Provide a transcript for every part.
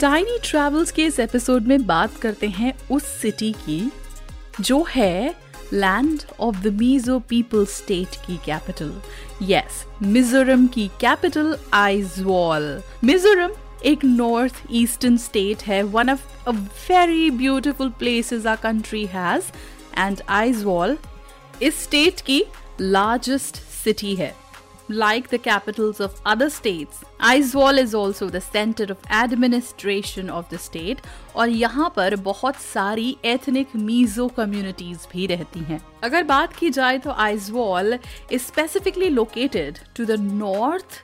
Tiny travels के इस episode में बात करते हैं उस सिटी की, जो है land of the Mizo people state की कैपिटल यस मिजोरम की कैपिटल आइजवॉल मिजोरम एक नॉर्थ ईस्टर्न स्टेट है one of a very beautiful places our country has and Aizawl इस स्टेट की लार्जेस्ट सिटी है। Like the capitals of other states, Aizawl is also the center of administration of the state और यहाँ पर बहुत सारी ethnic meso communities भी रहती हैं। अगर बात की जाए तो Aizawl is specifically located to the north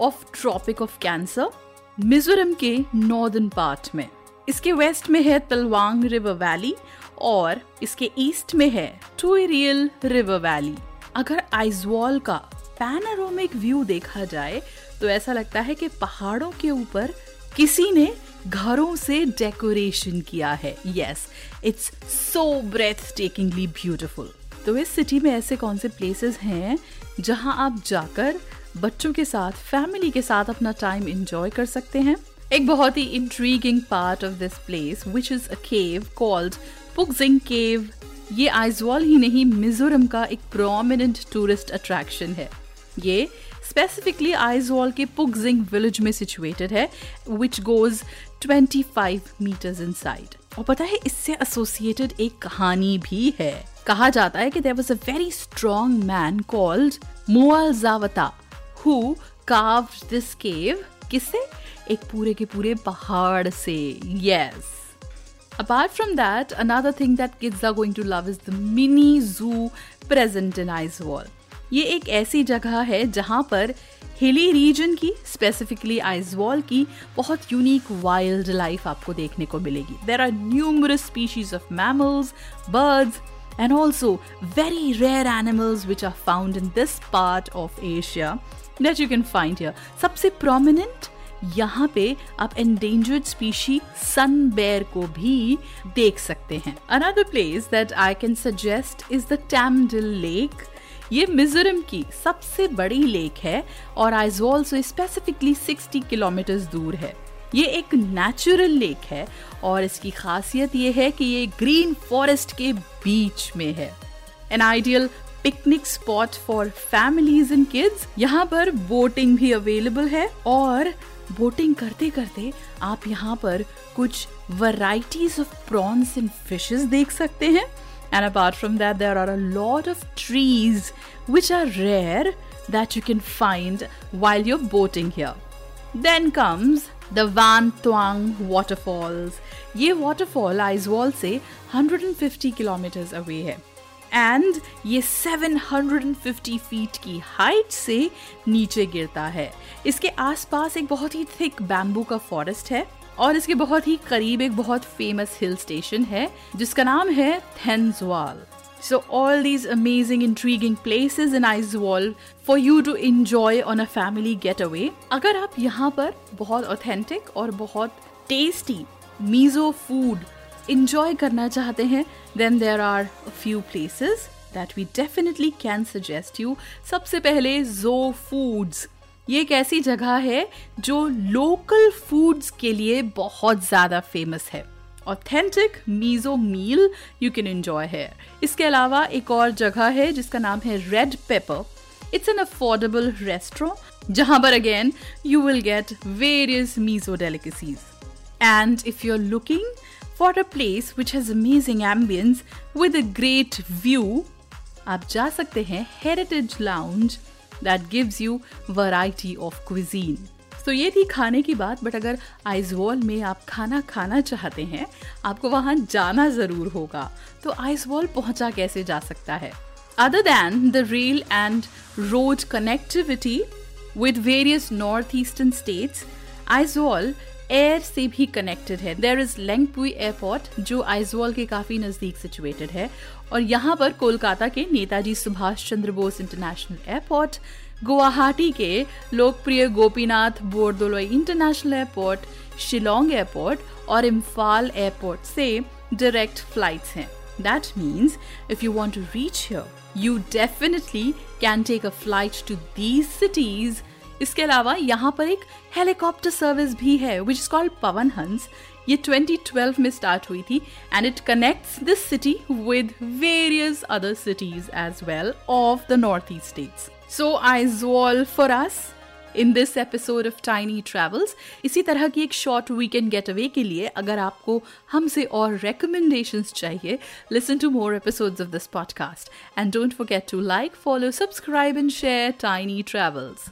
of tropic of cancer Mizoram के नॉर्दर्न पार्ट में। इसके वेस्ट में है तलवांग रिवर वैली और इसके ईस्ट में है टूरियल रिवर वैली अगर आइजवॉल का पैनारोमिक व्यू देखा जाए तो ऐसा लगता है कि पहाड़ों के ऊपर किसी ने घरों से डेकोरेशन किया है। Yes it's so breathtakingly beautiful तो इस सिटी में ऐसे कौन से प्लेसेस हैं जहाँ आप जाकर बच्चों के साथ फैमिली के साथ अपना टाइम एंजॉय कर सकते हैं? एक बहुत ही intriguing part of this place which is a cave called Pukzing cave ये आइजवाल ही नहीं, मिजोरम का एक प्रोमिनेंट टूरिस्ट अट्रैक्शन है। ये स्पेसिफिकली आइजवाल के पुगजिंग विलेज में सिचुएटेड है विच गोज 25 मीटर्स इनसाइड और पता है इससे एसोसिएटेड एक कहानी भी है। कहा जाता है कि there was a very strong man called मुअल जावता हु carved दिस केव किससे? एक पूरे के पूरे पहाड़ से। Yes Apart from that, another thing that kids are going to love is the mini zoo present in Aizawl. ये एक ऐसी जगह है जहाँ पर हिली रीजन की स्पेसिफिकली आइजवॉल की, बहुत यूनिक वाइल्ड लाइफ आपको देखने को मिलेगी। There are numerous species of mammals birds and also very rare animals which are found in this part of Asia that you can find here सबसे prominent यहाँ पे आप एंडेंजर्ड स्पीशी सन बेर को भी देख सकते हैं। Another place that I can suggest is the Tamdil lake ये मिजोरम की सबसे बड़ी लेक है और आइजवॉल से स्पेसिफिकली 60 किलोमीटर दूर है। ये एक नेचुरल लेक है और इसकी खासियत ये है कि ये ग्रीन फॉरेस्ट के बीच में है। An ideal picnic spot for families and kids यहाँ पर बोटिंग भी अवेलेबल है और बोटिंग करते करते आप यहाँ पर कुछ varieties of prawns and fishes देख सकते हैं। And apart from that, there are a lot of trees which are rare that you can find while you're boating here. Then comes the Van Tuang waterfalls. ये waterfall Aizawl से 150 kilometers away है and ये 750 feet की height से नीचे गिरता है इसके आसपास एक बहुत ही थिक बैम्बू का फॉरेस्ट है और इसके बहुत ही करीब एक बहुत फ़ेमस हिल स्टेशन है जिसका नाम है Thenzawl So all these amazing, intriguing places in Aizawl for you to enjoy on a family getaway. अगर आप यहाँ पर बहुत authentic और बहुत tasty miso food इंजॉय करना चाहते हैं then there are few places that we definitely can suggest you सबसे पहले जो फूड्स ये एक ऐसी जगह है जो लोकल फूड्स के लिए बहुत ज़्यादा फ़ेमस है। Authentic Mizo meal you can enjoy है इसके अलावा एक और जगह है जिसका नाम है red pepper it's an affordable restaurant जहाँ पर again you will get various Mizo delicacies and if you are looking for a place which has amazing ambience with a great view, आप जा सकते हैं Heritage Lounge that gives you variety of cuisine. तो ये थी खाने की बात बट अगर आइजवॉल में आप खाना खाना चाहते हैं आपको वहाँ जाना ज़रूर होगा। तो आइजवॉल पहुँचा कैसे जा सकता है? Other than the rail and road connectivity with various north eastern states Aizawl air से भी कनेक्टेड है देर इज़ लेंगपुई एयरपोर्ट जो आइजवॉल के काफ़ी नज़दीक सिचुएटेड है और यहाँ पर कोलकाता के नेताजी सुभाष चंद्र बोस इंटरनेशनल एयरपोर्ट गुवाहाटी के लोकप्रिय Gopinath Bordoloi international airport Shillong airport और इम्फाल एयरपोर्ट से डायरेक्ट फ्लाइट्स हैं That means if you want to reach here, you definitely can take a flight to these cities. इसके अलावा यहाँ पर एक हेलीकॉप्टर सर्विस भी है which is called Pawan Hans ये 2012 में स्टार्ट हुई थी and it connects this city with various other cities as well of the north east states so I Aizawl for us in this episode of tiny travels इसी तरह की एक short weekend get away के लिए अगर आपको हमसे और रिकमेंडेशन चाहिए listen to more episodes of this podcast and don't forget to like follow subscribe and share tiny travels